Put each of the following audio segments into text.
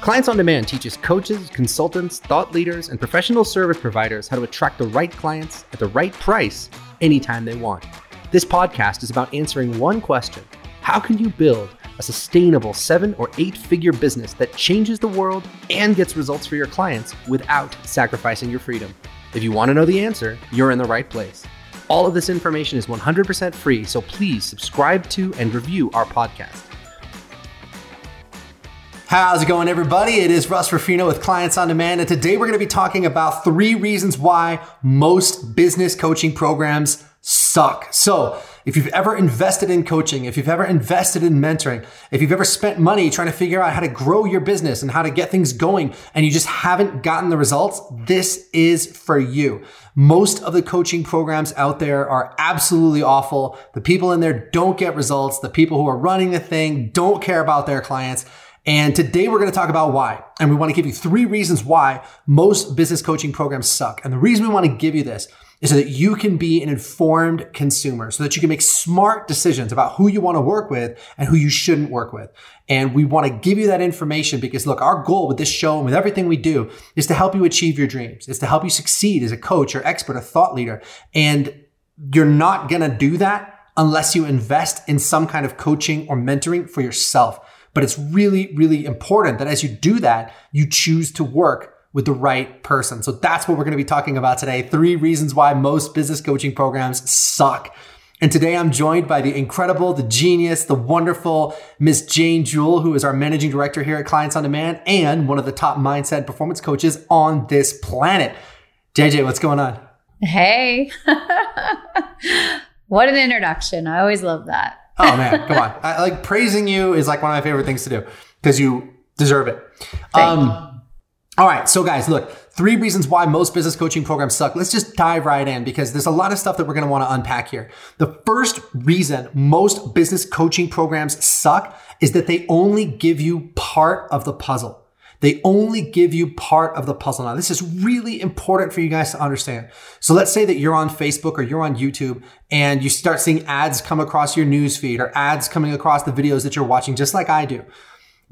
Clients on Demand teaches coaches, consultants, thought leaders, and professional service providers how to attract the right clients at the right price anytime they want. This podcast is about answering one question How can you build a sustainable seven or eight figure business that changes the world and gets results for your clients without sacrificing your freedom? If you want to know the answer, you're in the right place. All of this information is 100% free, so please subscribe to and review our podcast. How's it going, everybody? It is Russ Ruffino with Clients on Demand, and today we're going to be talking about three reasons why most business coaching programs suck. So, if you've ever invested in coaching, if you've ever invested in mentoring, if you've ever spent money trying to figure out how to grow your business and how to get things going, and you just haven't gotten the results, this is for you. Most of the coaching programs out there are absolutely awful. The people in there don't get results. The people who are running the thing don't care about their clients. And today we're going to talk about why. And we want to give you three reasons why most business coaching programs suck. And the reason we want to give you this is so that you can be an informed consumer, so that you can make smart decisions about who you want to work with and who you shouldn't work with. And we want to give you that information because look, our goal with this show and with everything we do is to help you achieve your dreams. is to help you succeed as a coach or expert, a thought leader. And you're not going to do that unless you invest in some kind of coaching or mentoring for yourself. But it's really, really important that as you do that, you choose to work with the right person. So that's what we're going to be talking about today. Three reasons why most business coaching programs suck. And today I'm joined by the incredible, the genius, the wonderful Miss Jane Jewell, who is our managing director here at Clients on Demand and one of the top mindset performance coaches on this planet. JJ, what's going on? Hey. what an introduction. I always love that. Oh man, come on! I, like praising you is like one of my favorite things to do because you deserve it. Um, all right, so guys, look, three reasons why most business coaching programs suck. Let's just dive right in because there's a lot of stuff that we're going to want to unpack here. The first reason most business coaching programs suck is that they only give you part of the puzzle. They only give you part of the puzzle. Now, this is really important for you guys to understand. So let's say that you're on Facebook or you're on YouTube and you start seeing ads come across your newsfeed or ads coming across the videos that you're watching, just like I do.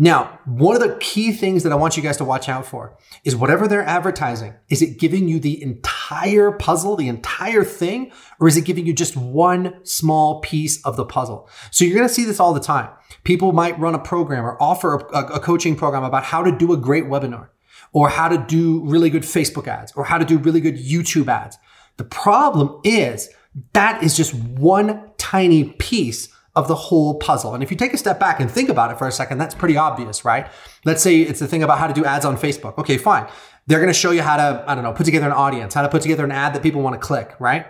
Now, one of the key things that I want you guys to watch out for is whatever they're advertising, is it giving you the entire puzzle, the entire thing, or is it giving you just one small piece of the puzzle? So you're going to see this all the time. People might run a program or offer a, a coaching program about how to do a great webinar or how to do really good Facebook ads or how to do really good YouTube ads. The problem is that is just one tiny piece of the whole puzzle. And if you take a step back and think about it for a second, that's pretty obvious, right? Let's say it's the thing about how to do ads on Facebook. Okay, fine. They're going to show you how to, I don't know, put together an audience, how to put together an ad that people want to click, right?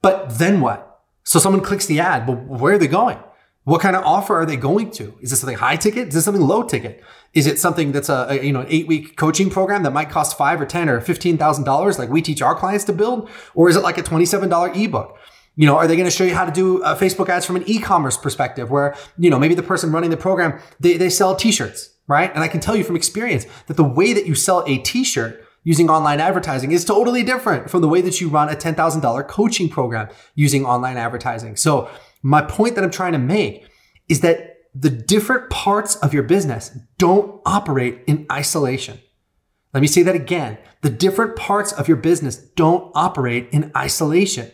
But then what? So someone clicks the ad, but where are they going? What kind of offer are they going to? Is this something high ticket? Is this something low ticket? Is it something that's a, a you know eight week coaching program that might cost five or ten or fifteen thousand dollars, like we teach our clients to build, or is it like a twenty seven dollar ebook? You know, are they going to show you how to do uh, Facebook ads from an e-commerce perspective where, you know, maybe the person running the program, they, they sell t-shirts, right? And I can tell you from experience that the way that you sell a t-shirt using online advertising is totally different from the way that you run a $10,000 coaching program using online advertising. So my point that I'm trying to make is that the different parts of your business don't operate in isolation. Let me say that again. The different parts of your business don't operate in isolation.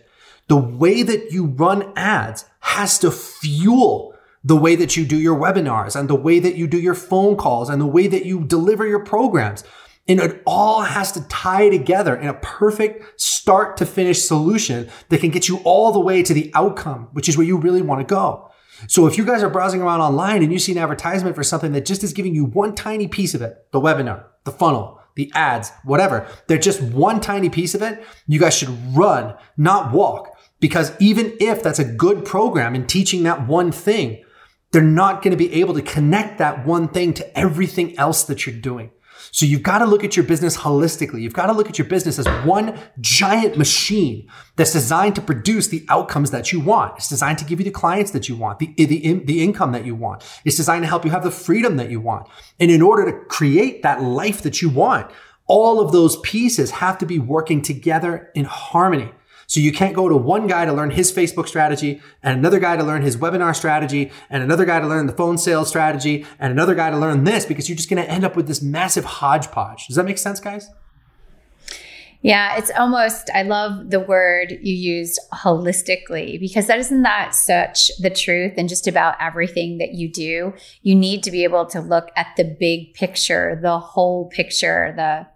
The way that you run ads has to fuel the way that you do your webinars and the way that you do your phone calls and the way that you deliver your programs. And it all has to tie together in a perfect start to finish solution that can get you all the way to the outcome, which is where you really want to go. So if you guys are browsing around online and you see an advertisement for something that just is giving you one tiny piece of it, the webinar, the funnel, the ads, whatever, they're just one tiny piece of it, you guys should run, not walk. Because even if that's a good program in teaching that one thing, they're not going to be able to connect that one thing to everything else that you're doing. So you've got to look at your business holistically. You've got to look at your business as one giant machine that's designed to produce the outcomes that you want. It's designed to give you the clients that you want, the, the, the income that you want. It's designed to help you have the freedom that you want. And in order to create that life that you want, all of those pieces have to be working together in harmony. So you can't go to one guy to learn his Facebook strategy and another guy to learn his webinar strategy and another guy to learn the phone sales strategy and another guy to learn this because you're just going to end up with this massive hodgepodge. Does that make sense, guys? Yeah, it's almost, I love the word you used holistically because that isn't that such the truth and just about everything that you do. You need to be able to look at the big picture, the whole picture, the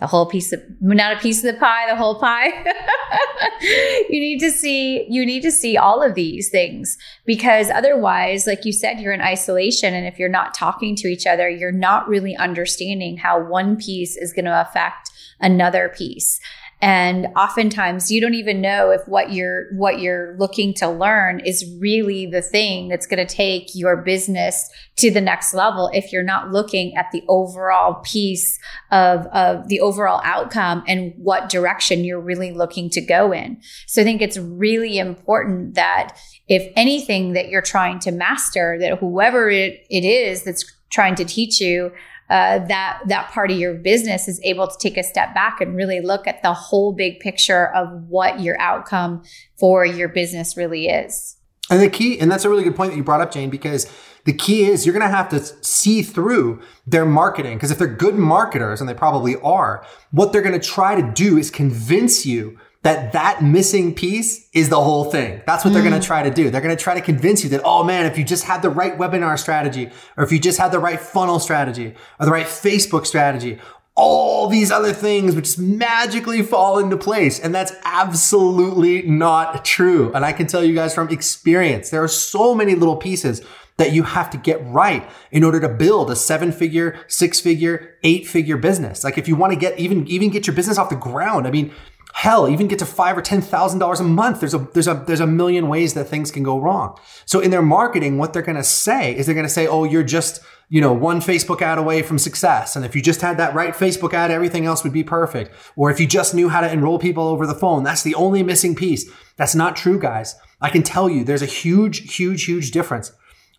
the whole piece of not a piece of the pie the whole pie you need to see you need to see all of these things because otherwise like you said you're in isolation and if you're not talking to each other you're not really understanding how one piece is going to affect another piece. And oftentimes you don't even know if what you're what you're looking to learn is really the thing that's going to take your business to the next level if you're not looking at the overall piece of, of the overall outcome and what direction you're really looking to go in. So I think it's really important that if anything that you're trying to master, that whoever it, it is that's trying to teach you uh, that that part of your business is able to take a step back and really look at the whole big picture of what your outcome for your business really is. And the key, and that's a really good point that you brought up, Jane, because the key is you're going to have to see through their marketing. Because if they're good marketers, and they probably are, what they're going to try to do is convince you that that missing piece is the whole thing. That's what mm. they're going to try to do. They're going to try to convince you that, oh man, if you just had the right webinar strategy, or if you just had the right funnel strategy, or the right Facebook strategy, all these other things would just magically fall into place. And that's absolutely not true. And I can tell you guys from experience, there are so many little pieces that you have to get right in order to build a seven figure, six figure, eight figure business. Like if you want to get even, even get your business off the ground, I mean, Hell, even get to five or ten thousand dollars a month. There's a there's a there's a million ways that things can go wrong. So in their marketing, what they're gonna say is they're gonna say, oh, you're just, you know, one Facebook ad away from success. And if you just had that right Facebook ad, everything else would be perfect. Or if you just knew how to enroll people over the phone, that's the only missing piece. That's not true, guys. I can tell you there's a huge, huge, huge difference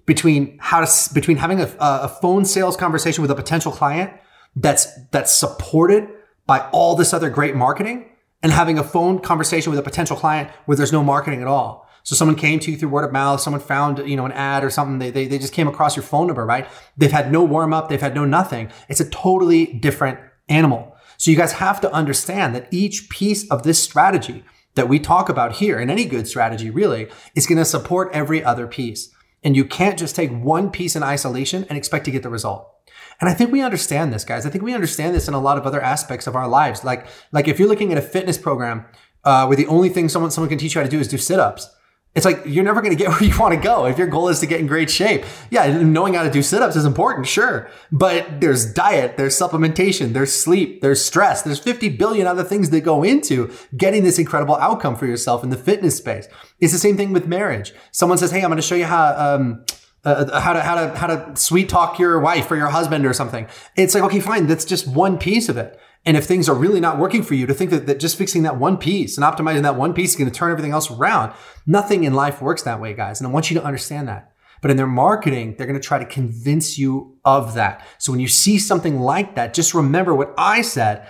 between how to between having a, a phone sales conversation with a potential client that's that's supported by all this other great marketing and having a phone conversation with a potential client where there's no marketing at all. So someone came to you through word of mouth, someone found, you know, an ad or something. They, they, they just came across your phone number, right? They've had no warm up. They've had no nothing. It's a totally different animal. So you guys have to understand that each piece of this strategy that we talk about here and any good strategy really is going to support every other piece. And you can't just take one piece in isolation and expect to get the result. And I think we understand this, guys. I think we understand this in a lot of other aspects of our lives. Like, like if you're looking at a fitness program uh, where the only thing someone someone can teach you how to do is do sit-ups, it's like you're never going to get where you want to go if your goal is to get in great shape. Yeah, knowing how to do sit-ups is important, sure, but there's diet, there's supplementation, there's sleep, there's stress, there's 50 billion other things that go into getting this incredible outcome for yourself in the fitness space. It's the same thing with marriage. Someone says, "Hey, I'm going to show you how." Um, uh, uh, how to how to how to sweet talk your wife or your husband or something. It's like okay, fine, that's just one piece of it. And if things are really not working for you, to think that, that just fixing that one piece and optimizing that one piece is going to turn everything else around, nothing in life works that way, guys. And I want you to understand that. But in their marketing, they're going to try to convince you of that. So when you see something like that, just remember what I said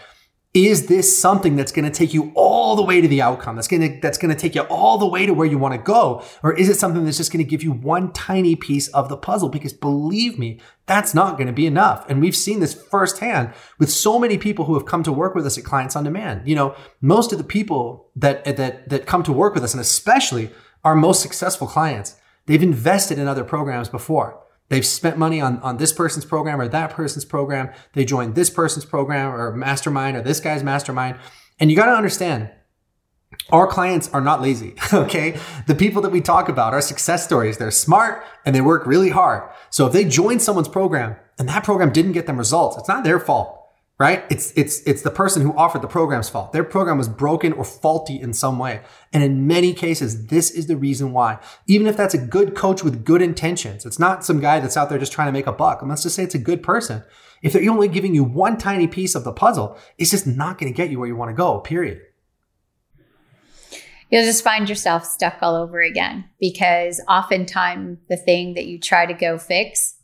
is this something that's going to take you all the way to the outcome? That's going to that's going to take you all the way to where you want to go? Or is it something that's just going to give you one tiny piece of the puzzle? Because believe me that's not going to be enough. And we've seen this firsthand with so many people who have come to work with us at clients on demand. You know most of the people that that that come to work with us and especially our most successful clients they've invested in other programs before They've spent money on, on this person's program or that person's program. They joined this person's program or mastermind or this guy's mastermind. And you got to understand, our clients are not lazy. Okay. The people that we talk about are success stories. They're smart and they work really hard. So if they join someone's program and that program didn't get them results, it's not their fault right? It's, it's, it's the person who offered the program's fault. Their program was broken or faulty in some way. And in many cases, this is the reason why. Even if that's a good coach with good intentions, it's not some guy that's out there just trying to make a buck. And let's just say it's a good person. If they're only giving you one tiny piece of the puzzle, it's just not going to get you where you want to go, period. You'll just find yourself stuck all over again because oftentimes the thing that you try to go fix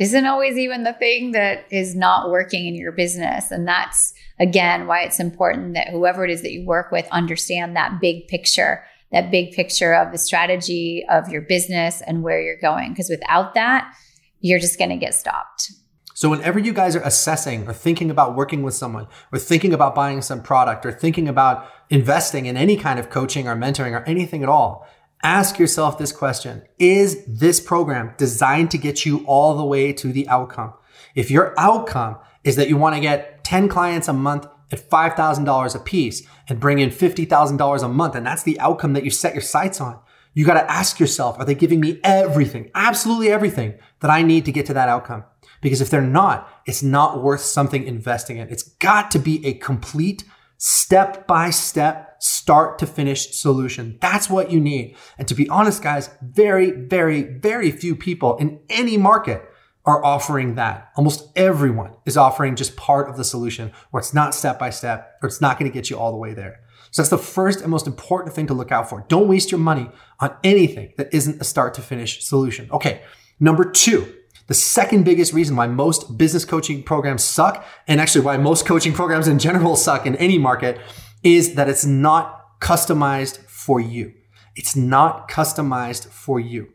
isn't always even the thing that is not working in your business. And that's again why it's important that whoever it is that you work with understand that big picture, that big picture of the strategy of your business and where you're going. Because without that, you're just going to get stopped. So, whenever you guys are assessing or thinking about working with someone or thinking about buying some product or thinking about investing in any kind of coaching or mentoring or anything at all, ask yourself this question Is this program designed to get you all the way to the outcome? If your outcome is that you want to get 10 clients a month at $5,000 a piece and bring in $50,000 a month, and that's the outcome that you set your sights on, you got to ask yourself, are they giving me everything, absolutely everything that I need to get to that outcome? Because if they're not, it's not worth something investing in. It's got to be a complete step by step, start to finish solution. That's what you need. And to be honest, guys, very, very, very few people in any market are offering that. Almost everyone is offering just part of the solution where it's not step by step or it's not going to get you all the way there. So that's the first and most important thing to look out for. Don't waste your money on anything that isn't a start to finish solution. Okay. Number two, the second biggest reason why most business coaching programs suck, and actually why most coaching programs in general suck in any market, is that it's not customized for you. It's not customized for you.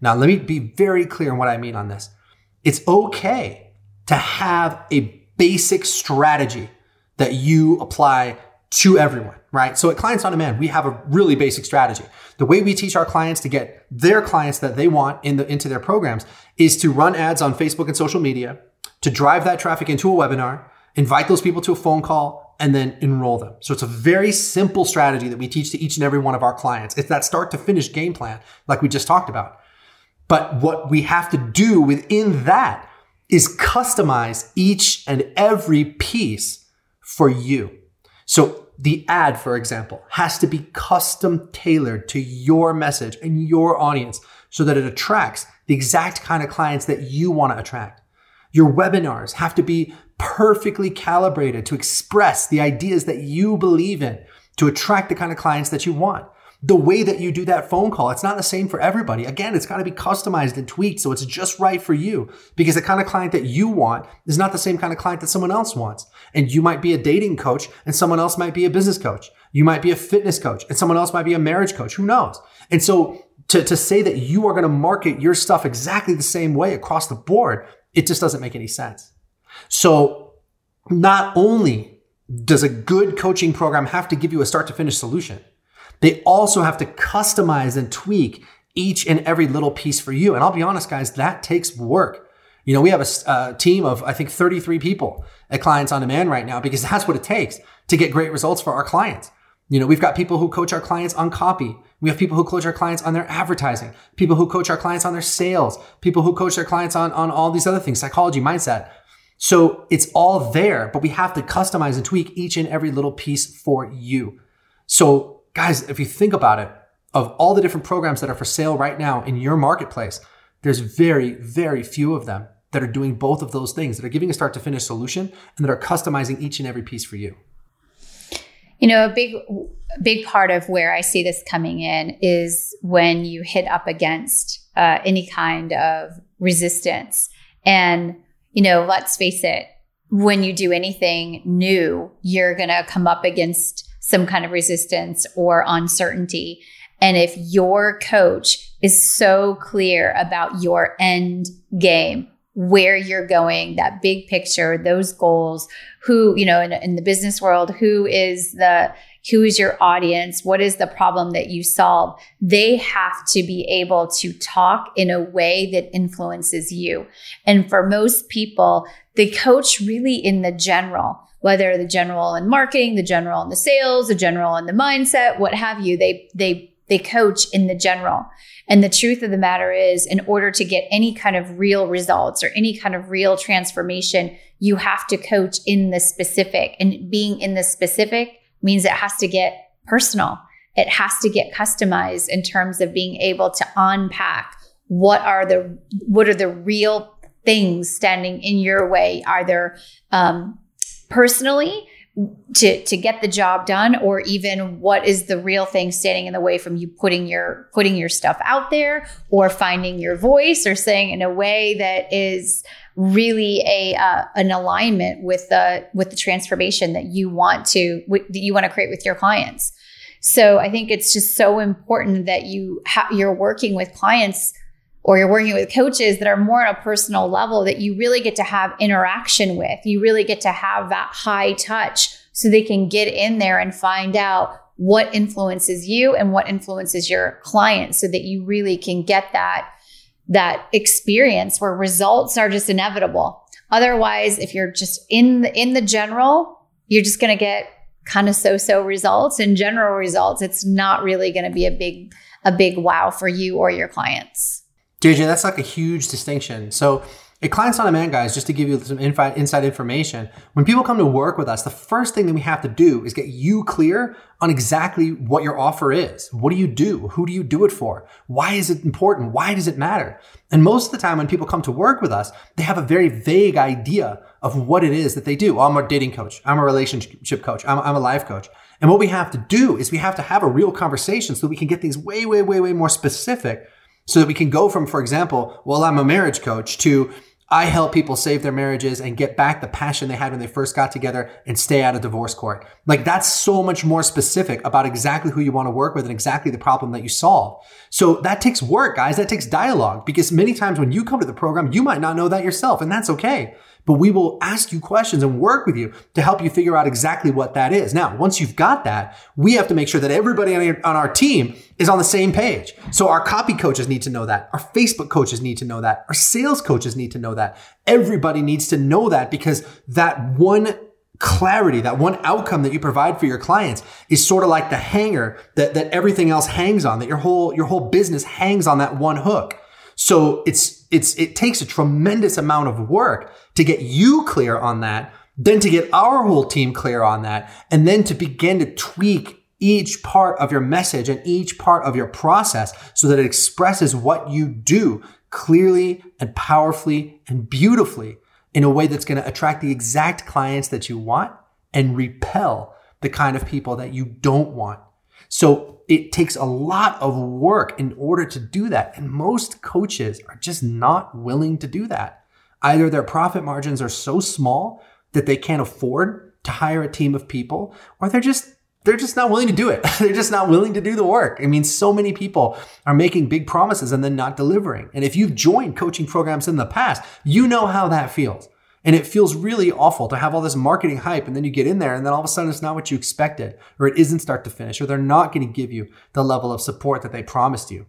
Now, let me be very clear on what I mean on this. It's okay to have a basic strategy that you apply to everyone, right? So at Clients on Demand, we have a really basic strategy. The way we teach our clients to get their clients that they want in the, into their programs is to run ads on Facebook and social media, to drive that traffic into a webinar, invite those people to a phone call, and then enroll them. So it's a very simple strategy that we teach to each and every one of our clients. It's that start to finish game plan, like we just talked about. But what we have to do within that is customize each and every piece for you. So the ad, for example, has to be custom tailored to your message and your audience so that it attracts the exact kind of clients that you want to attract. Your webinars have to be perfectly calibrated to express the ideas that you believe in to attract the kind of clients that you want the way that you do that phone call. It's not the same for everybody. Again, it's got to be customized and tweaked so it's just right for you because the kind of client that you want is not the same kind of client that someone else wants. And you might be a dating coach and someone else might be a business coach. You might be a fitness coach and someone else might be a marriage coach. Who knows? And so to, to say that you are going to market your stuff exactly the same way across the board, it just doesn't make any sense. So not only does a good coaching program have to give you a start to finish solution, they also have to customize and tweak each and every little piece for you. And I'll be honest, guys, that takes work. You know, we have a, a, team of, I think, 33 people at Clients on Demand right now because that's what it takes to get great results for our clients. You know, we've got people who coach our clients on copy. We have people who coach our clients on their advertising, people who coach our clients on their sales, people who coach their clients on, on all these other things, psychology, mindset. So it's all there, but we have to customize and tweak each and every little piece for you. So Guys, if you think about it, of all the different programs that are for sale right now in your marketplace, there's very, very few of them that are doing both of those things, that are giving a start to finish solution and that are customizing each and every piece for you. You know, a big big part of where I see this coming in is when you hit up against uh, any kind of resistance. And, you know, let's face it, when you do anything new, you're going to come up against some kind of resistance or uncertainty. And if your coach is so clear about your end game, where you're going, that big picture, those goals, who, you know, in, in, the business world, who is the, who is your audience? What is the problem that you solve? They have to be able to talk in a way that influences you. And for most people, the coach really in the general whether the general in marketing, the general in the sales, the general in the mindset, what have you, they they they coach in the general. And the truth of the matter is, in order to get any kind of real results or any kind of real transformation, you have to coach in the specific. And being in the specific means it has to get personal. It has to get customized in terms of being able to unpack what are the what are the real things standing in your way. Are there um, personally, to to get the job done or even what is the real thing standing in the way from you putting your putting your stuff out there or finding your voice or saying in a way that is really a uh, an alignment with the with the transformation that you want to that you want to create with your clients so i think it's just so important that you ha- you're working with clients or you're working with coaches that are more on a personal level that you really get to have interaction with. You really get to have that high touch so they can get in there and find out what influences you and what influences your client so that you really can get that that experience where results are just inevitable. Otherwise, if you're just in the, in the general, you're just going to get kind of so-so results and general results. It's not really going to be a big a big wow for you or your clients. JJ, that's like a huge distinction. So, at Clients on Demand, guys, just to give you some inside information, when people come to work with us, the first thing that we have to do is get you clear on exactly what your offer is. What do you do? Who do you do it for? Why is it important? Why does it matter? And most of the time, when people come to work with us, they have a very vague idea of what it is that they do. Oh, I'm a dating coach. I'm a relationship coach. I'm, I'm a life coach. And what we have to do is we have to have a real conversation so we can get things way, way, way, way more specific so that we can go from, for example, well, I'm a marriage coach to I help people save their marriages and get back the passion they had when they first got together and stay out of divorce court. Like that's so much more specific about exactly who you want to work with and exactly the problem that you solve. So that takes work, guys. That takes dialogue because many times when you come to the program, you might not know that yourself and that's okay but we will ask you questions and work with you to help you figure out exactly what that is. Now, once you've got that, we have to make sure that everybody on our, team is on the same page. So our copy coaches need to know that. Our Facebook coaches need to know that. Our sales coaches need to know that. Everybody needs to know that because that one clarity, that one outcome that you provide for your clients is sort of like the hanger that, that everything else hangs on, that your whole, your whole business hangs on that one hook. So it's, it's, it takes a tremendous amount of work to get you clear on that, then to get our whole team clear on that, and then to begin to tweak each part of your message and each part of your process so that it expresses what you do clearly and powerfully and beautifully in a way that's going to attract the exact clients that you want and repel the kind of people that you don't want. So it takes a lot of work in order to do that. And most coaches are just not willing to do that. Either their profit margins are so small that they can't afford to hire a team of people, or they're just they're just not willing to do it. they're just not willing to do the work. I mean, so many people are making big promises and then not delivering. And if you've joined coaching programs in the past, you know how that feels. And it feels really awful to have all this marketing hype and then you get in there and then all of a sudden it's not what you expected or it isn't start to finish or they're not going to give you the level of support that they promised you.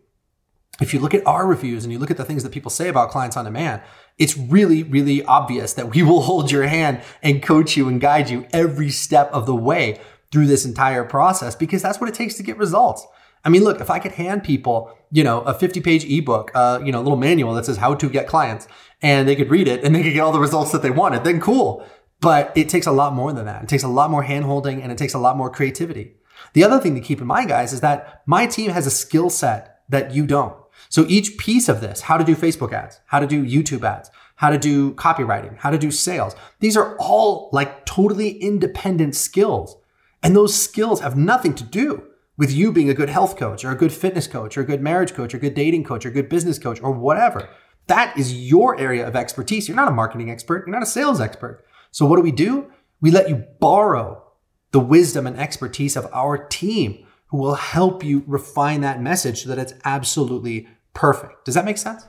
If you look at our reviews and you look at the things that people say about clients on demand, it's really, really obvious that we will hold your hand and coach you and guide you every step of the way through this entire process because that's what it takes to get results. I mean, look, if I could hand people, you know, a 50 page ebook, uh, you know, a little manual that says how to get clients and they could read it and they could get all the results that they wanted, then cool. But it takes a lot more than that. It takes a lot more hand holding and it takes a lot more creativity. The other thing to keep in mind, guys, is that my team has a skill set that you don't. So each piece of this, how to do Facebook ads, how to do YouTube ads, how to do copywriting, how to do sales, these are all like totally independent skills. And those skills have nothing to do with you being a good health coach or a good fitness coach or a good marriage coach or a good dating coach or a good business coach or whatever. That is your area of expertise. You're not a marketing expert. You're not a sales expert. So what do we do? We let you borrow the wisdom and expertise of our team who will help you refine that message so that it's absolutely perfect. Does that make sense?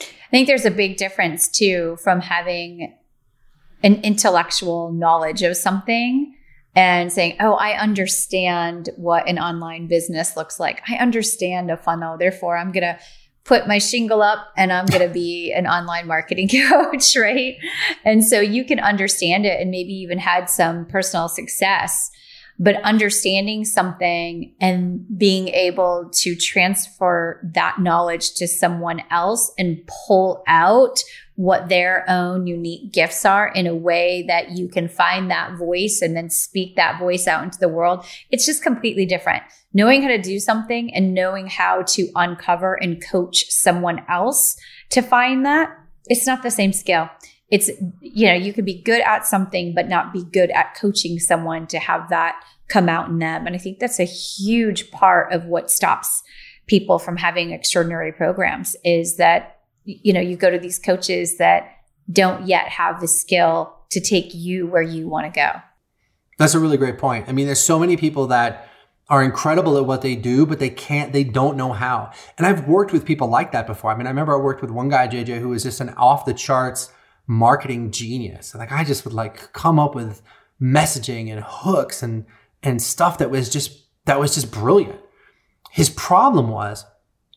I think there's a big difference too from having an intellectual knowledge of something and saying, Oh, I understand what an online business looks like. I understand a funnel. Therefore, I'm going to put my shingle up and I'm going to be an online marketing coach, right? And so you can understand it and maybe even had some personal success but understanding something and being able to transfer that knowledge to someone else and pull out what their own unique gifts are in a way that you can find that voice and then speak that voice out into the world. It's just completely different. Knowing how to do something and knowing how to uncover and coach someone else to find that, it's not the same skill. It's you know you could be good at something but not be good at coaching someone to have that come out in them and i think that's a huge part of what stops people from having extraordinary programs is that you know you go to these coaches that don't yet have the skill to take you where you want to go that's a really great point i mean there's so many people that are incredible at what they do, but they can't, they don't know how. And I've worked with people like that before. I mean, I remember I worked with one guy, JJ, who was just an off the charts marketing genius. Like I just would like come up with messaging and hooks and and stuff that was just that was just brilliant. His problem was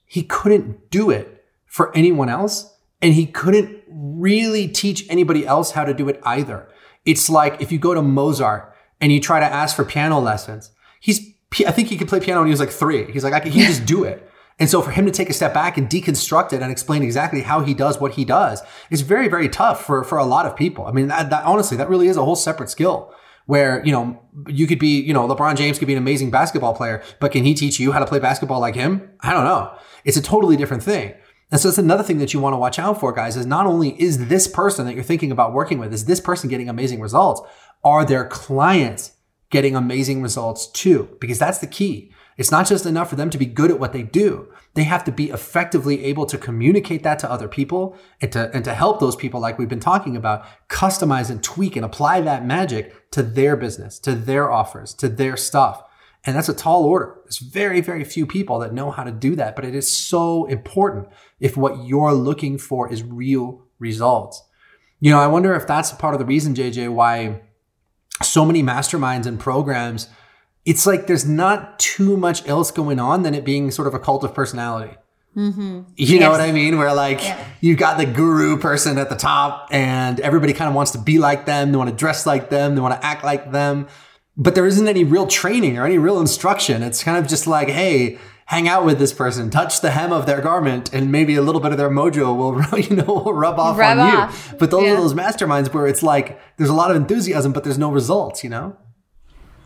he couldn't do it for anyone else and he couldn't really teach anybody else how to do it either. It's like if you go to Mozart and you try to ask for piano lessons, he's I think he could play piano when he was like 3. He's like I can, he just do it. And so for him to take a step back and deconstruct it and explain exactly how he does what he does is very, very tough for, for a lot of people. I mean, that, that, honestly, that really is a whole separate skill where, you know, you could be, you know, LeBron James could be an amazing basketball player, but can he teach you how to play basketball like him? I don't know. It's a totally different thing. And so that's another thing that you want to watch out for, guys, is not only is this person that you're thinking about working with, is this person getting amazing results? Are their clients getting amazing results too? Because that's the key. It's not just enough for them to be good at what they do. They have to be effectively able to communicate that to other people and to, and to help those people, like we've been talking about, customize and tweak and apply that magic to their business, to their offers, to their stuff. And that's a tall order. There's very, very few people that know how to do that, but it is so important if what you're looking for is real results. You know, I wonder if that's part of the reason, JJ, why so many masterminds and programs it's like there's not too much else going on than it being sort of a cult of personality. Mm-hmm. You yes. know what I mean? Where like yeah. you've got the guru person at the top and everybody kind of wants to be like them. They want to dress like them. They want to act like them. But there isn't any real training or any real instruction. It's kind of just like, hey, hang out with this person, touch the hem of their garment, and maybe a little bit of their mojo will, you know, will rub off rub on off. you. But those yeah. are those masterminds where it's like there's a lot of enthusiasm, but there's no results, you know?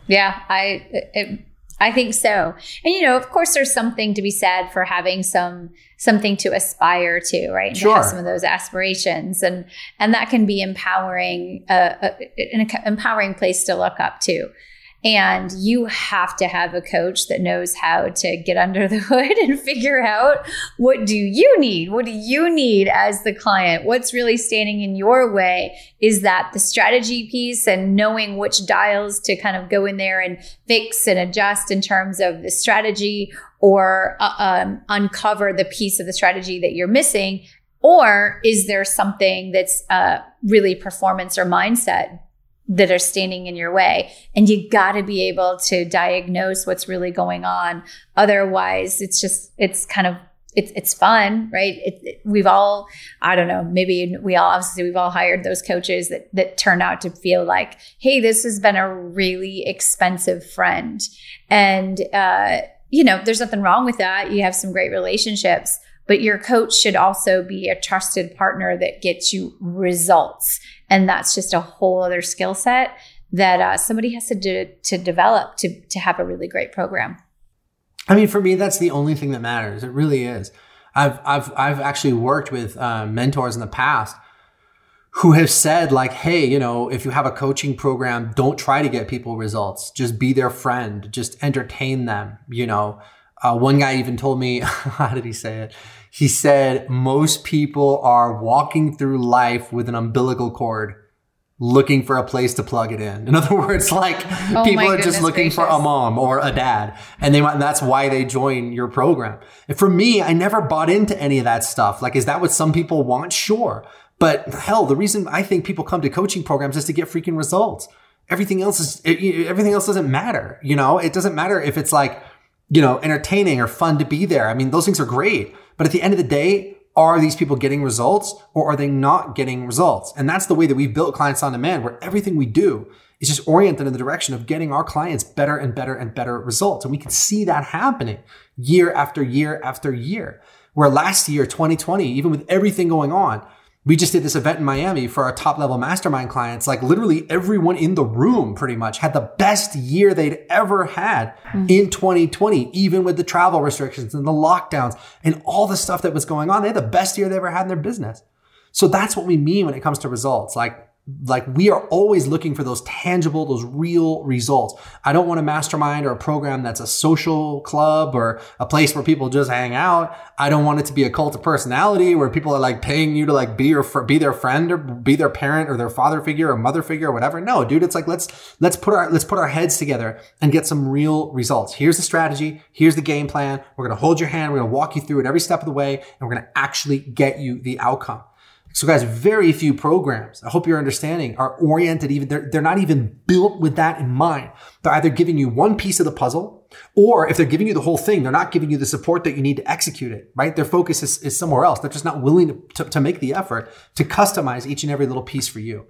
Yeah, I it, I think so. And you know, of course, there's something to be said for having some something to aspire to, right? And sure. To have some of those aspirations, and and that can be empowering, uh, uh, an empowering place to look up to. And you have to have a coach that knows how to get under the hood and figure out what do you need? What do you need as the client? What's really standing in your way? Is that the strategy piece and knowing which dials to kind of go in there and fix and adjust in terms of the strategy or uh, um, uncover the piece of the strategy that you're missing? Or is there something that's uh, really performance or mindset that are standing in your way. And you got to be able to diagnose what's really going on. Otherwise, it's just, it's kind of, it's, it's fun, right? It, it, we've all, I don't know, maybe we all, obviously, we've all hired those coaches that, that turn out to feel like, hey, this has been a really expensive friend. And, uh, you know, there's nothing wrong with that. You have some great relationships but your coach should also be a trusted partner that gets you results. And that's just a whole other skill set that uh, somebody has to do to develop to, to have a really great program. I mean, for me, that's the only thing that matters. It really is. I've, I've, I've actually worked with uh, mentors in the past who have said like, Hey, you know, if you have a coaching program, don't try to get people results. Just be their friend. Just entertain them. You know, uh, one guy even told me, how did he say it? He said, most people are walking through life with an umbilical cord looking for a place to plug it in. In other words, like oh people are just looking gracious. for a mom or a dad and they and that's why they join your program. And for me, I never bought into any of that stuff. Like, is that what some people want? Sure. But hell, the reason I think people come to coaching programs is to get freaking results. Everything else is, everything else doesn't matter. You know, it doesn't matter if it's like, you know, entertaining or fun to be there. I mean, those things are great. But at the end of the day, are these people getting results or are they not getting results? And that's the way that we've built clients on demand where everything we do is just oriented in the direction of getting our clients better and better and better results. And we can see that happening year after year after year. Where last year, 2020, even with everything going on, we just did this event in Miami for our top level mastermind clients. Like literally everyone in the room pretty much had the best year they'd ever had mm-hmm. in 2020, even with the travel restrictions and the lockdowns and all the stuff that was going on. They had the best year they ever had in their business. So that's what we mean when it comes to results. Like like we are always looking for those tangible those real results. I don't want a mastermind or a program that's a social club or a place where people just hang out. I don't want it to be a cult of personality where people are like paying you to like be your be their friend or be their parent or their father figure or mother figure or whatever. No dude it's like let's let's put our let's put our heads together and get some real results. Here's the strategy. Here's the game plan. We're going to hold your hand. We're going to walk you through it every step of the way and we're going to actually get you the outcome so guys, very few programs, I hope you're understanding, are oriented even, they're, they're not even built with that in mind. They're either giving you one piece of the puzzle, or if they're giving you the whole thing, they're not giving you the support that you need to execute it, right? Their focus is, is somewhere else. They're just not willing to, to, to make the effort to customize each and every little piece for you.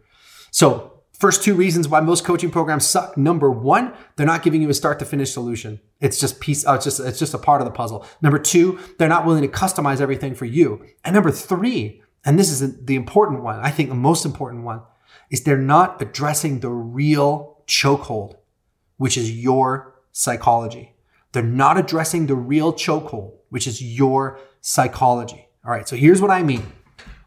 So First two reasons why most coaching programs suck. Number one, they're not giving you a start to finish solution. It's just piece, uh, it's just, it's just a part of the puzzle. Number two, they're not willing to customize everything for you. And number three, and this is the important one, I think the most important one, is they're not addressing the real chokehold, which is your psychology. They're not addressing the real chokehold, which is your psychology. All right, so here's what I mean.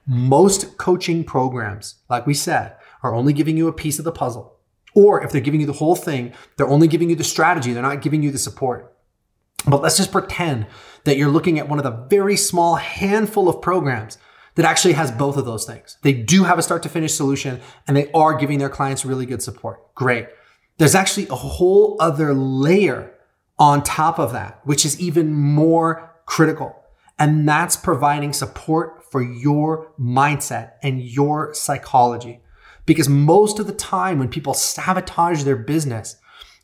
Most coaching programs, like we said, are only giving you a piece of the puzzle. Or if they're giving you the whole thing, they're only giving you the strategy, they're not giving you the support. But let's just pretend that you're looking at one of the very small handful of programs that actually has both of those things. They do have a start to finish solution and they are giving their clients really good support. Great. There's actually a whole other layer on top of that, which is even more critical. And that's providing support for your mindset and your psychology. Because most of the time when people sabotage their business,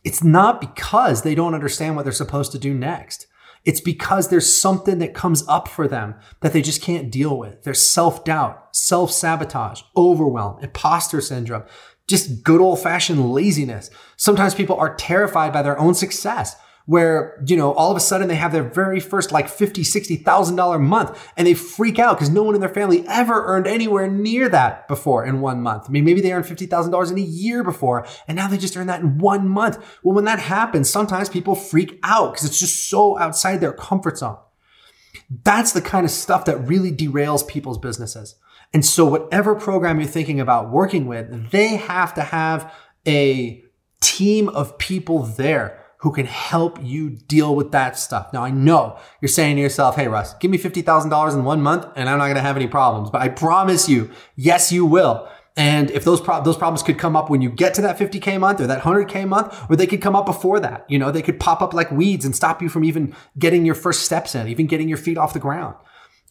it's not because they don't understand what they're supposed to do next. It's because there's something that comes up for them that they just can't deal with. There's self doubt, self sabotage, overwhelm, imposter syndrome, just good old fashioned laziness. Sometimes people are terrified by their own success where, you know, all of a sudden they have their very first like fifty, sixty thousand dollar month and they freak out because no one in their family ever earned anywhere near that before in one month. I mean, maybe they earned fifty thousand dollars in a year before, and now they just earn that in one month. Well, when that happens, sometimes people freak out because it's just so outside their comfort zone. That's the kind of stuff that really derails people's businesses. And so whatever program you're thinking about working with, they have to have a team of people there who can help you deal with that stuff. Now, I know you're saying to yourself, hey, Russ, give me $50,000 in one month and I'm not going to have any problems. But I promise you, yes, you will. And if those pro- those problems could come up when you get to that 50k month or that 100k month, or they could come up before that, you know, they could pop up like weeds and stop you from even getting your first steps in, even getting your feet off the ground.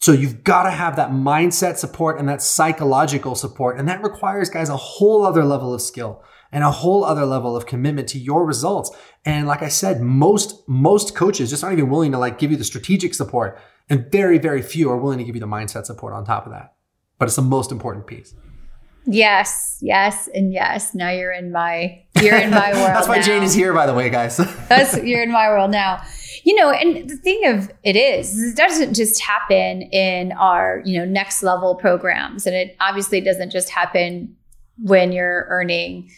So you've got to have that mindset support and that psychological support, and that requires guys a whole other level of skill and a whole other level of commitment to your results. And like I said, most, most coaches just aren't even willing to like give you the strategic support and very, very few are willing to give you the mindset support on top of that. But it's the most important piece. Yes, yes, and yes. Now you're in my you're in my world. That's why now. Jane is here, by the way, guys. That's you're in my world now. You know, and the thing of it is, it doesn't just happen in our you know next level programs, and it obviously doesn't just happen when you're earning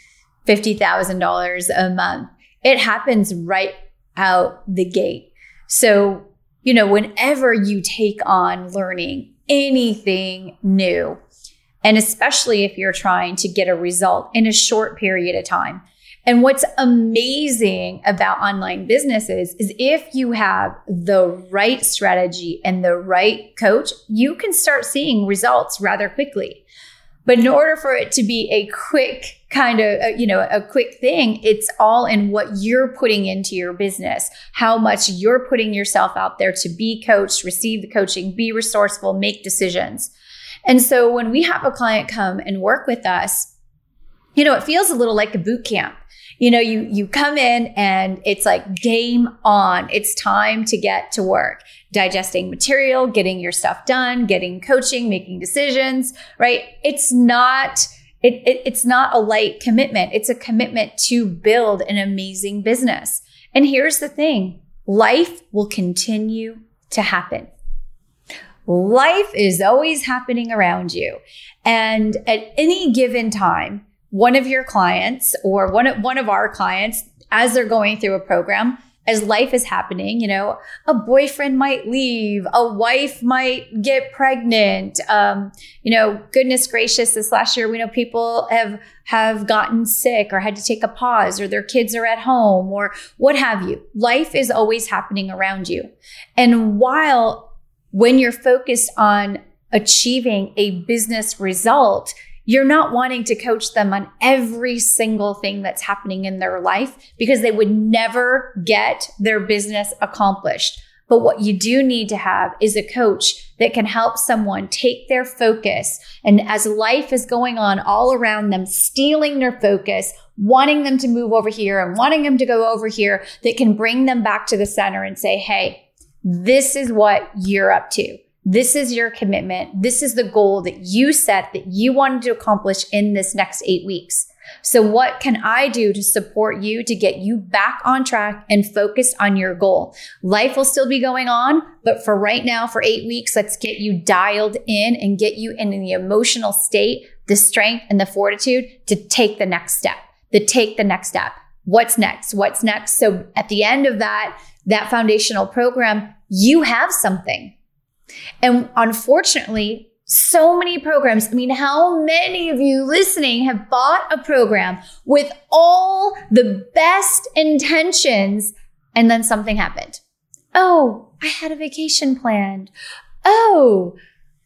$50,000 a month. It happens right out the gate. So, you know, whenever you take on learning anything new, and especially if you're trying to get a result in a short period of time. And what's amazing about online businesses is if you have the right strategy and the right coach, you can start seeing results rather quickly. But in order for it to be a quick kind of, uh, you know, a quick thing, it's all in what you're putting into your business, how much you're putting yourself out there to be coached, receive the coaching, be resourceful, make decisions. And so when we have a client come and work with us, you know, it feels a little like a boot camp you know, you, you come in and it's like game on. It's time to get to work, digesting material, getting your stuff done, getting coaching, making decisions, right? It's not, it, it, it's not a light commitment. It's a commitment to build an amazing business. And here's the thing. Life will continue to happen. Life is always happening around you. And at any given time, one of your clients or one of, one of our clients, as they're going through a program, as life is happening, you know, a boyfriend might leave, a wife might get pregnant. Um, you know, goodness gracious, this last year we know people have have gotten sick or had to take a pause or their kids are at home or what have you. Life is always happening around you. And while when you're focused on achieving a business result, you're not wanting to coach them on every single thing that's happening in their life because they would never get their business accomplished. But what you do need to have is a coach that can help someone take their focus. And as life is going on all around them, stealing their focus, wanting them to move over here and wanting them to go over here, that can bring them back to the center and say, Hey, this is what you're up to. This is your commitment. This is the goal that you set that you wanted to accomplish in this next eight weeks. So, what can I do to support you to get you back on track and focused on your goal? Life will still be going on, but for right now, for eight weeks, let's get you dialed in and get you in the emotional state, the strength, and the fortitude to take the next step, to take the next step. What's next? What's next? So, at the end of that, that foundational program, you have something and unfortunately, so many programs. I mean, how many of you listening have bought a program with all the best intentions and then something happened? Oh, I had a vacation planned. Oh,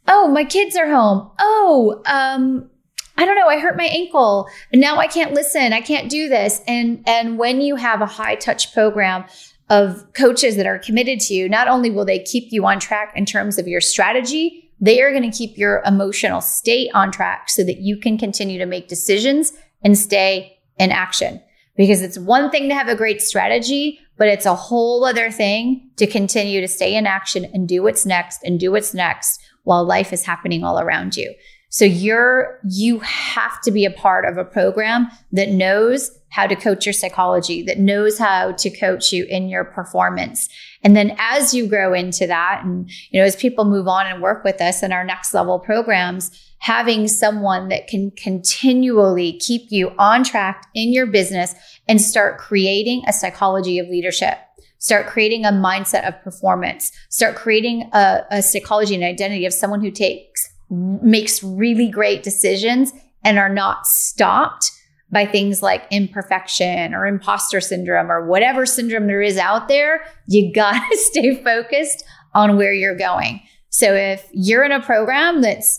oh, my kids are home. Oh, um, I don't know, I hurt my ankle. Now I can't listen. I can't do this. And and when you have a high touch program of coaches that are committed to you, not only will they keep you on track in terms of your strategy, they are going to keep your emotional state on track so that you can continue to make decisions and stay in action. Because it's one thing to have a great strategy, but it's a whole other thing to continue to stay in action and do what's next and do what's next while life is happening all around you. So you're, you have to be a part of a program that knows how to coach your psychology, that knows how to coach you in your performance. And then as you grow into that, and, you know, as people move on and work with us in our next level programs, having someone that can continually keep you on track in your business and start creating a psychology of leadership start creating a mindset of performance start creating a, a, psychology and identity of someone who takes makes really great decisions and are not stopped by things like imperfection or imposter syndrome or whatever syndrome there is out there, you got to stay focused on where you're going. So if you're in a program that's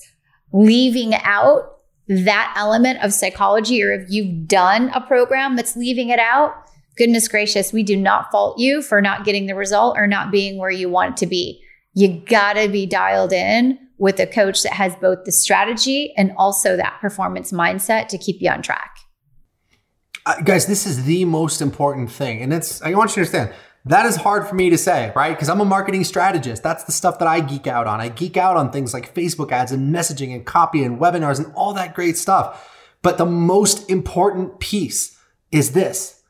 leaving out that element of psychology, or if you've done a program that's leaving it out, goodness gracious, we do not fault you for not getting the result or not being where you want to be. You got to be dialed in with a coach that has both the strategy and also that performance mindset to keep you on track. Uh, guys, this is the most important thing. And it's, I want you to understand, that is hard for me to say, right? Because I'm a marketing strategist. That's the stuff that I geek out on. I geek out on things like Facebook ads and messaging and copy and webinars and all that great stuff. But the most important piece is this.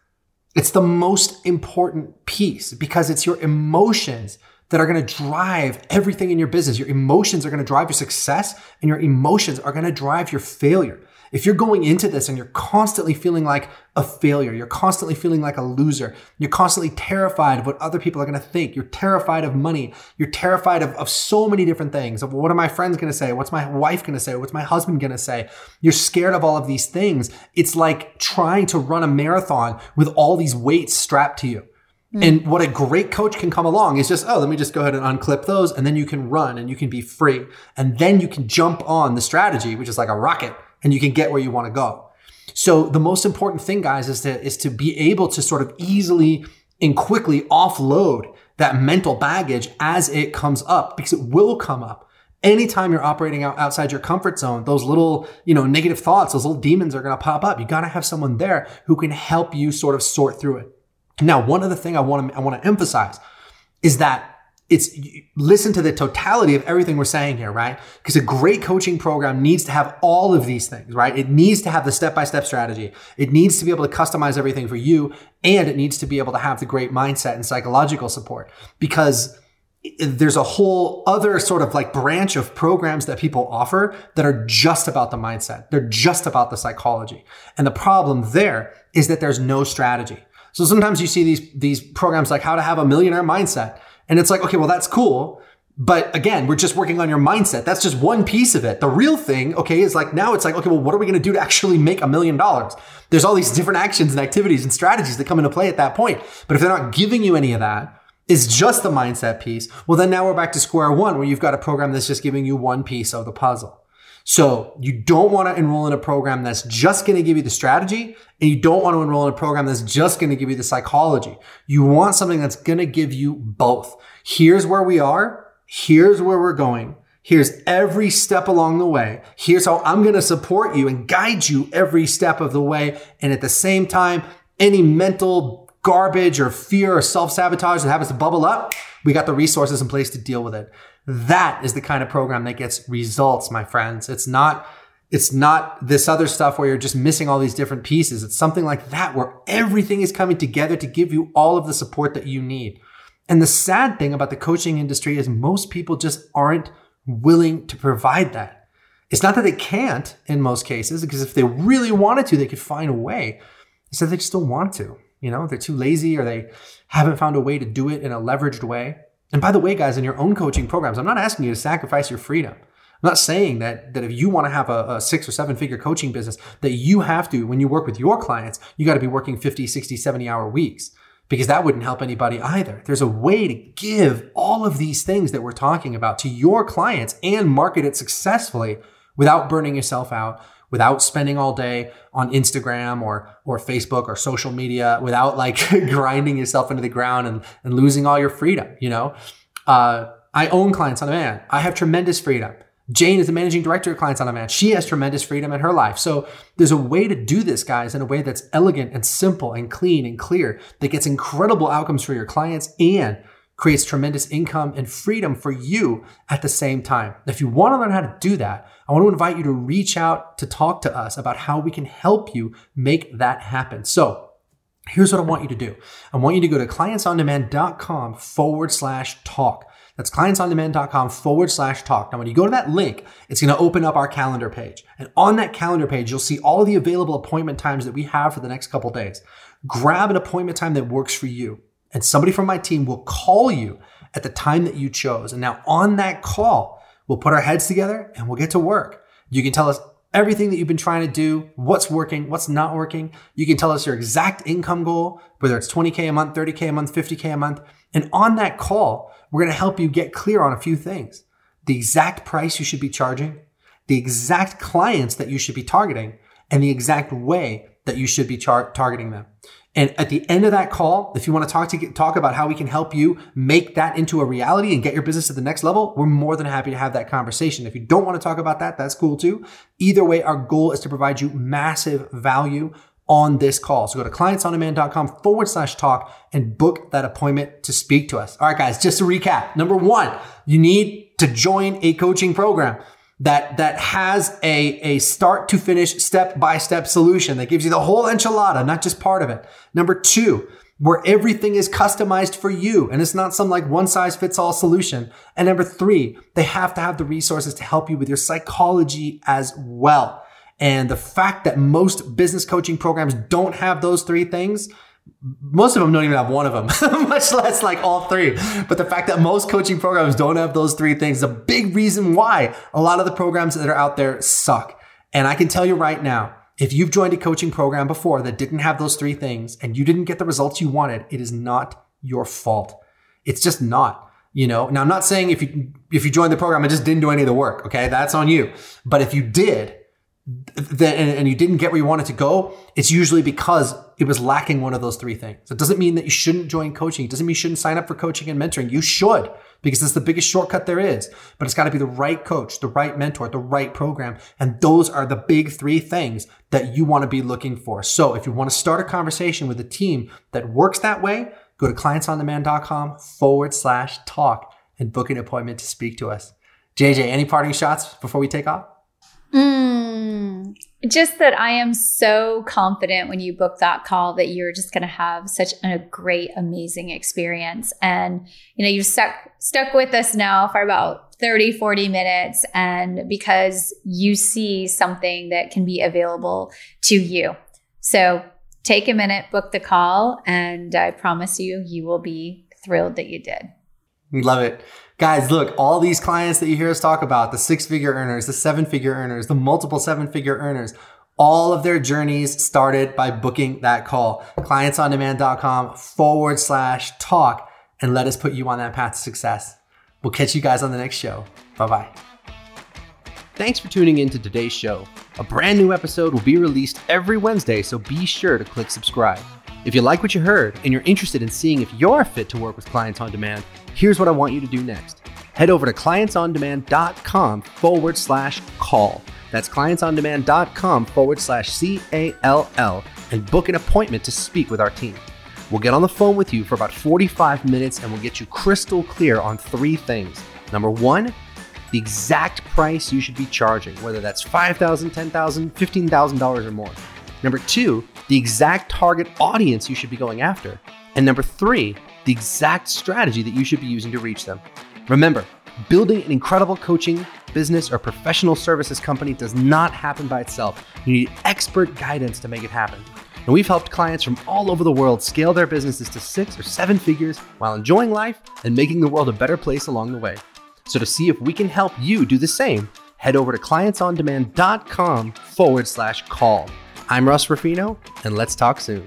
It's the most important piece because it's your emotions that are going to drive everything in your business. Your emotions are going to drive your success and your emotions are going to drive your failure. If you're going into this and you're constantly feeling like a failure, you're constantly feeling like a loser, you're constantly terrified of what other people are going to think, you're terrified of money, you're terrified of, of so many different things of what are my friends going to say? What's my wife going to say? What's my husband going to say? You're scared of all of these things. It's like trying to run a marathon with all these weights strapped to you. Mm. And what a great coach can come along is just, oh, let me just go ahead and unclip those. And then you can run and you can be free. And then you can jump on the strategy, which is like a rocket, and you can get where you want to go. So the most important thing, guys, is to, is to be able to sort of easily and quickly offload that mental baggage as it comes up because it will come up. Anytime you're operating out outside your comfort zone, those little, you know, negative thoughts, those little demons are going to pop up. You got to have someone there who can help you sort of sort through it. Now, one other thing I want to I want to emphasize is that it's listen to the totality of everything we're saying here, right? Because a great coaching program needs to have all of these things, right? It needs to have the step-by-step strategy. It needs to be able to customize everything for you and it needs to be able to have the great mindset and psychological support because there's a whole other sort of like branch of programs that people offer that are just about the mindset. They're just about the psychology. And the problem there is that there's no strategy. So sometimes you see these, these programs like how to have a millionaire mindset. And it's like, okay, well, that's cool. But again, we're just working on your mindset. That's just one piece of it. The real thing, okay, is like now it's like, okay, well, what are we going to do to actually make a million dollars? There's all these different actions and activities and strategies that come into play at that point. But if they're not giving you any of that, is just the mindset piece. Well, then now we're back to square one where you've got a program that's just giving you one piece of the puzzle. So you don't want to enroll in a program that's just going to give you the strategy and you don't want to enroll in a program that's just going to give you the psychology. You want something that's going to give you both. Here's where we are. Here's where we're going. Here's every step along the way. Here's how I'm going to support you and guide you every step of the way. And at the same time, any mental garbage or fear or self sabotage that happens to bubble up, we got the resources in place to deal with it. That is the kind of program that gets results, my friends. It's not, it's not this other stuff where you're just missing all these different pieces. It's something like that where everything is coming together to give you all of the support that you need. And the sad thing about the coaching industry is most people just aren't willing to provide that. It's not that they can't in most cases, because if they really wanted to, they could find a way. It's that they just don't want to. You know, they're too lazy or they haven't found a way to do it in a leveraged way. And by the way, guys, in your own coaching programs, I'm not asking you to sacrifice your freedom. I'm not saying that, that if you want to have a, a six or seven figure coaching business, that you have to, when you work with your clients, you got to be working 50, 60, 70 hour weeks because that wouldn't help anybody either. There's a way to give all of these things that we're talking about to your clients and market it successfully without burning yourself out, without spending all day on Instagram or or Facebook or social media, without like grinding yourself into the ground and, and losing all your freedom. You know, uh, I own Clients on Demand. I have tremendous freedom. Jane is the managing director of Clients on Demand. She has tremendous freedom in her life. So there's a way to do this, guys, in a way that's elegant and simple and clean and clear that gets incredible outcomes for your clients and creates tremendous income and freedom for you at the same time. If you want to learn how to do that, I want to invite you to reach out to talk to us about how we can help you make that happen. So here's what I want you to do. I want you to go to clientsondemand.com forward slash talk. That's clientsondemand.com forward slash talk. Now, when you go to that link, it's going to open up our calendar page. And on that calendar page, you'll see all the available appointment times that we have for the next couple days. Grab an appointment time that works for you and somebody from my team will call you at the time that you chose. And now on that call, we'll put our heads together and we'll get to work. You can tell us everything that you've been trying to do, what's working, what's not working. You can tell us your exact income goal, whether it's 20K a month, 30K a month, 50K a month. And on that call, we're going to help you get clear on a few things. The exact price you should be charging, the exact clients that you should be targeting, and the exact way that you should be char- targeting them. And at the end of that call, if you want to talk to get, talk about how we can help you make that into a reality and get your business to the next level, we're more than happy to have that conversation. If you don't want to talk about that, that's cool too. Either way, our goal is to provide you massive value on this call. So go to clientsondemand.com forward slash talk and book that appointment to speak to us. All right, guys, just to recap. Number one, you need to join a coaching program that that has a, a start to finish step by step solution that gives you the whole enchilada, not just part of it. Number two, where everything is customized for you and it's not some like one size fits all solution. And number three, they have to have the resources to help you with your psychology as well. And the fact that most business coaching programs don't have those three things most of them don't even have one of them, much less like all three. But the fact that most coaching programs don't have those three things is a big reason why a lot of the programs that are out there suck. And I can tell you right now, if you've joined a coaching program before that didn't have those three things and you didn't get the results you wanted, it is not your fault. It's just not. You know, now I'm not saying if you if you joined the program and just didn't do any of the work, okay, that's on you. But if you did, then and you didn't get where you wanted to go, it's usually because it was lacking one of those three things. It doesn't mean that you shouldn't join coaching. It doesn't mean you shouldn't sign up for coaching and mentoring. You should because it's the biggest shortcut there is. But it's got to be the right coach, the right mentor, the right program. And those are the big three things that you want to be looking for. So if you want to start a conversation with a team that works that way, go to clientsondemand.com forward slash talk and book an appointment to speak to us. JJ, any parting shots before we take off? Mm, just that I am so confident when you book that call that you're just going to have such a great, amazing experience. And, you know, you've stuck, stuck with us now for about 30, 40 minutes. And because you see something that can be available to you. So take a minute, book the call, and I promise you, you will be thrilled that you did. We love it. Guys, look, all these clients that you hear us talk about, the six figure earners, the seven figure earners, the multiple seven figure earners, all of their journeys started by booking that call. Clientsondemand.com forward slash talk and let us put you on that path to success. We'll catch you guys on the next show. Bye bye. Thanks for tuning in to today's show. A brand new episode will be released every Wednesday, so be sure to click subscribe. If you like what you heard and you're interested in seeing if you're fit to work with clients on demand, here's what I want you to do next. Head over to clientsondemand.com forward slash call. That's clientsondemand.com forward slash C A L L and book an appointment to speak with our team. We'll get on the phone with you for about 45 minutes and we'll get you crystal clear on three things. Number one, the exact price you should be charging, whether that's $5,000, $10,000, $15,000 or more. Number two, the exact target audience you should be going after. And number three, the exact strategy that you should be using to reach them. Remember, building an incredible coaching, business, or professional services company does not happen by itself. You need expert guidance to make it happen. And we've helped clients from all over the world scale their businesses to six or seven figures while enjoying life and making the world a better place along the way. So to see if we can help you do the same, head over to clientsondemand.com forward slash call. I'm Russ Ruffino, and let's talk soon.